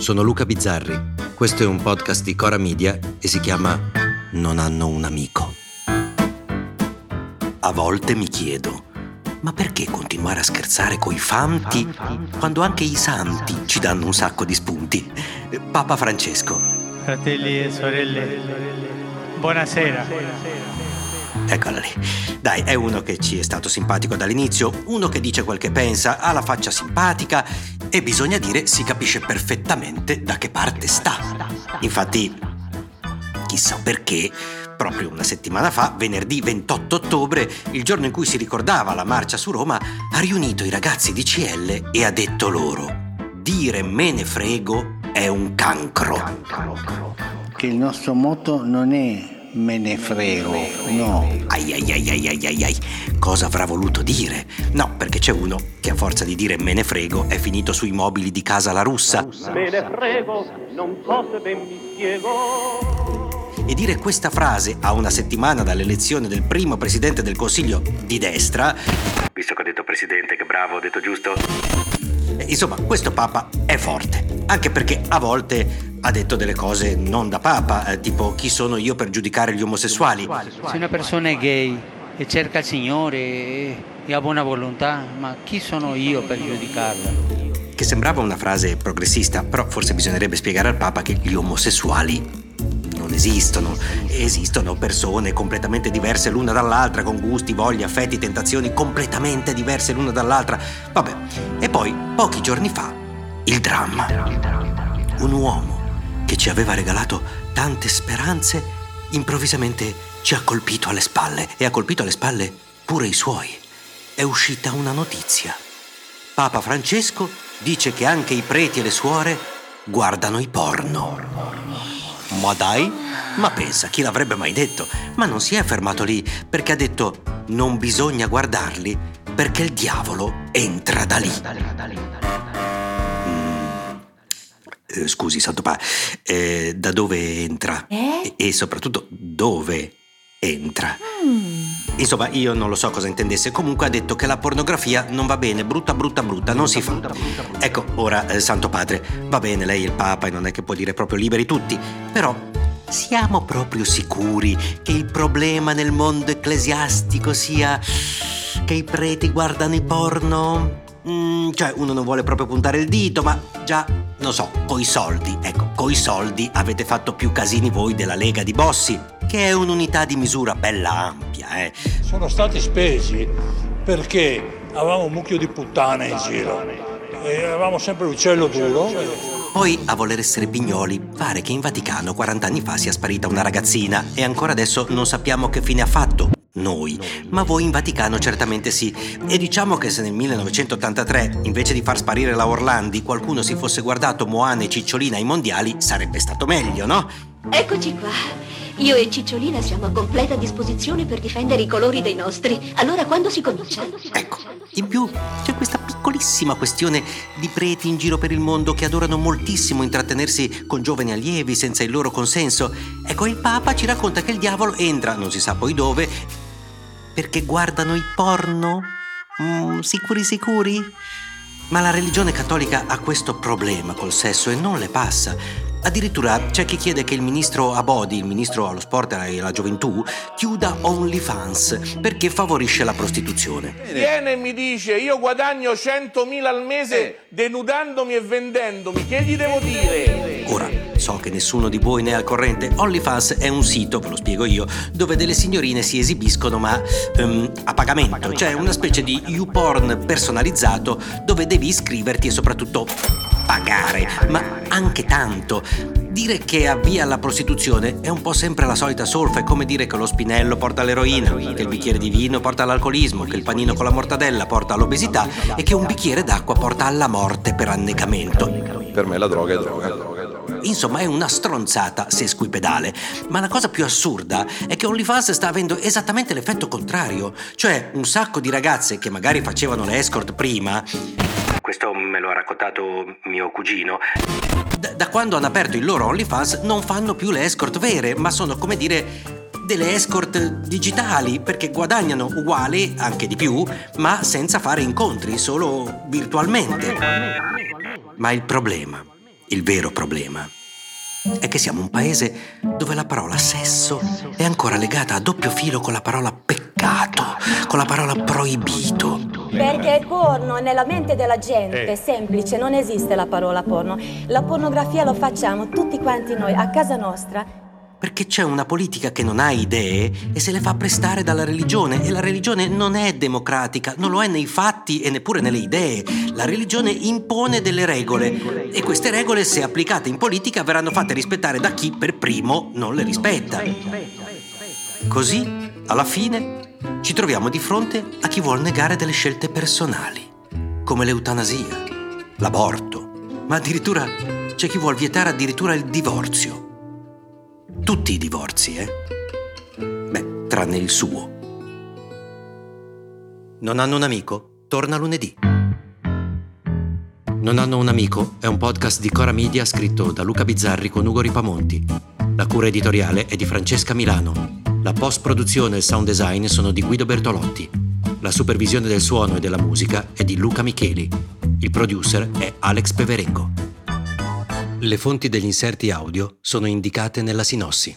sono Luca Bizzarri. Questo è un podcast di Cora Media e si chiama Non hanno un amico. A volte mi chiedo, ma perché continuare a scherzare coi fanti quando anche i santi ci danno un sacco di spunti? Papa Francesco. Fratelli e sorelle, buonasera. Eccola lì. Dai, è uno che ci è stato simpatico dall'inizio, uno che dice quel che pensa, ha la faccia simpatica e bisogna dire si capisce perfettamente da che parte sta. Infatti, chissà perché, proprio una settimana fa, venerdì 28 ottobre, il giorno in cui si ricordava la marcia su Roma, ha riunito i ragazzi di CL e ha detto loro: Dire me ne frego è un cancro. Che il nostro motto non è me ne frego, no. Ai ai ai ai ai ai ai, cosa avrà voluto dire? No, perché c'è uno che a forza di dire me ne frego è finito sui mobili di casa la russa. Me ne frego, non so se ben mi spiego. E dire questa frase a una settimana dall'elezione del primo presidente del Consiglio di destra, visto che ho detto presidente, che bravo, ho detto giusto. Insomma, questo Papa è forte, anche perché a volte ha detto delle cose non da papa, eh, tipo chi sono io per giudicare gli omosessuali. Se una persona è gay e cerca il Signore e ha buona volontà, ma chi sono io per giudicarla? Che sembrava una frase progressista, però forse bisognerebbe spiegare al Papa che gli omosessuali non esistono. Esistono persone completamente diverse l'una dall'altra, con gusti, voglie, affetti, tentazioni completamente diverse l'una dall'altra. Vabbè, e poi, pochi giorni fa, il dramma. Un uomo che ci aveva regalato tante speranze, improvvisamente ci ha colpito alle spalle e ha colpito alle spalle pure i suoi. È uscita una notizia. Papa Francesco dice che anche i preti e le suore guardano i porno. Ma dai, ma pensa, chi l'avrebbe mai detto? Ma non si è fermato lì perché ha detto non bisogna guardarli perché il diavolo entra da lì. Eh, scusi, Santo Padre, eh, da dove entra? Eh? E, e soprattutto dove entra? Mm. Insomma, io non lo so cosa intendesse. Comunque ha detto che la pornografia non va bene, brutta, brutta, brutta, non si fa. Ecco, ora, eh, Santo Padre, va bene, lei è il Papa e non è che può dire proprio liberi tutti, però siamo proprio sicuri che il problema nel mondo ecclesiastico sia che i preti guardano i porno? Mm, cioè, uno non vuole proprio puntare il dito, ma già, non so, coi soldi, ecco, coi soldi avete fatto più casini voi della Lega di Bossi, che è un'unità di misura bella ampia, eh. Sono stati spesi perché avevamo un mucchio di puttane in giro e avevamo sempre l'uccello duro. Poi, a voler essere pignoli, pare che in Vaticano 40 anni fa sia sparita una ragazzina e ancora adesso non sappiamo che fine ha fatto noi, ma voi in Vaticano certamente sì. E diciamo che se nel 1983, invece di far sparire la Orlandi, qualcuno si fosse guardato Moana e Cicciolina ai mondiali, sarebbe stato meglio, no? Eccoci qua. Io e Cicciolina siamo a completa disposizione per difendere i colori dei nostri. Allora quando si comincia? Ecco, in più c'è questa piccolissima questione di preti in giro per il mondo che adorano moltissimo intrattenersi con giovani allievi senza il loro consenso. Ecco, il Papa ci racconta che il diavolo entra, non si sa poi dove, perché guardano i porno? Mm, sicuri sicuri? Ma la religione cattolica ha questo problema col sesso e non le passa. Addirittura c'è chi chiede che il ministro Abodi, il ministro allo sport e alla gioventù, chiuda OnlyFans perché favorisce la prostituzione. Viene e mi dice io guadagno 100.000 al mese denudandomi e vendendomi, che gli devo dire? So che nessuno di voi ne è al corrente. OnlyFans è un sito, ve lo spiego io, dove delle signorine si esibiscono ma ehm, a pagamento, cioè una specie di YouPorn personalizzato dove devi iscriverti e soprattutto pagare, ma anche tanto. Dire che avvia alla prostituzione è un po' sempre la solita solfa, è come dire che lo spinello porta all'eroina, che il bicchiere di vino porta all'alcolismo, che il panino con la mortadella porta all'obesità e che un bicchiere d'acqua porta alla morte per annegamento. Per me la droga è droga. Insomma, è una stronzata se squipedale. Ma la cosa più assurda è che OnlyFans sta avendo esattamente l'effetto contrario. Cioè, un sacco di ragazze che magari facevano le escort prima. Questo me lo ha raccontato mio cugino. Da, da quando hanno aperto il loro OnlyFans non fanno più le escort vere, ma sono come dire delle escort digitali perché guadagnano uguali, anche di più, ma senza fare incontri, solo virtualmente. Ma il problema Il vero problema è che siamo un paese dove la parola sesso è ancora legata a doppio filo con la parola peccato, con la parola proibito. Perché il porno nella mente della gente è semplice, non esiste la parola porno. La pornografia lo facciamo tutti quanti noi a casa nostra perché c'è una politica che non ha idee e se le fa prestare dalla religione e la religione non è democratica, non lo è nei fatti e neppure nelle idee. La religione impone delle regole e queste regole se applicate in politica verranno fatte rispettare da chi per primo non le rispetta. Così, alla fine, ci troviamo di fronte a chi vuole negare delle scelte personali, come l'eutanasia, l'aborto, ma addirittura c'è chi vuole vietare addirittura il divorzio. Tutti i divorzi, eh? Beh, tranne il suo. Non hanno un amico? Torna lunedì. Non hanno un amico è un podcast di Cora Media scritto da Luca Bizzarri con Ugo Ripamonti. La cura editoriale è di Francesca Milano. La post-produzione e il sound design sono di Guido Bertolotti. La supervisione del suono e della musica è di Luca Micheli. Il producer è Alex Peverengo. Le fonti degli inserti audio sono indicate nella sinossi.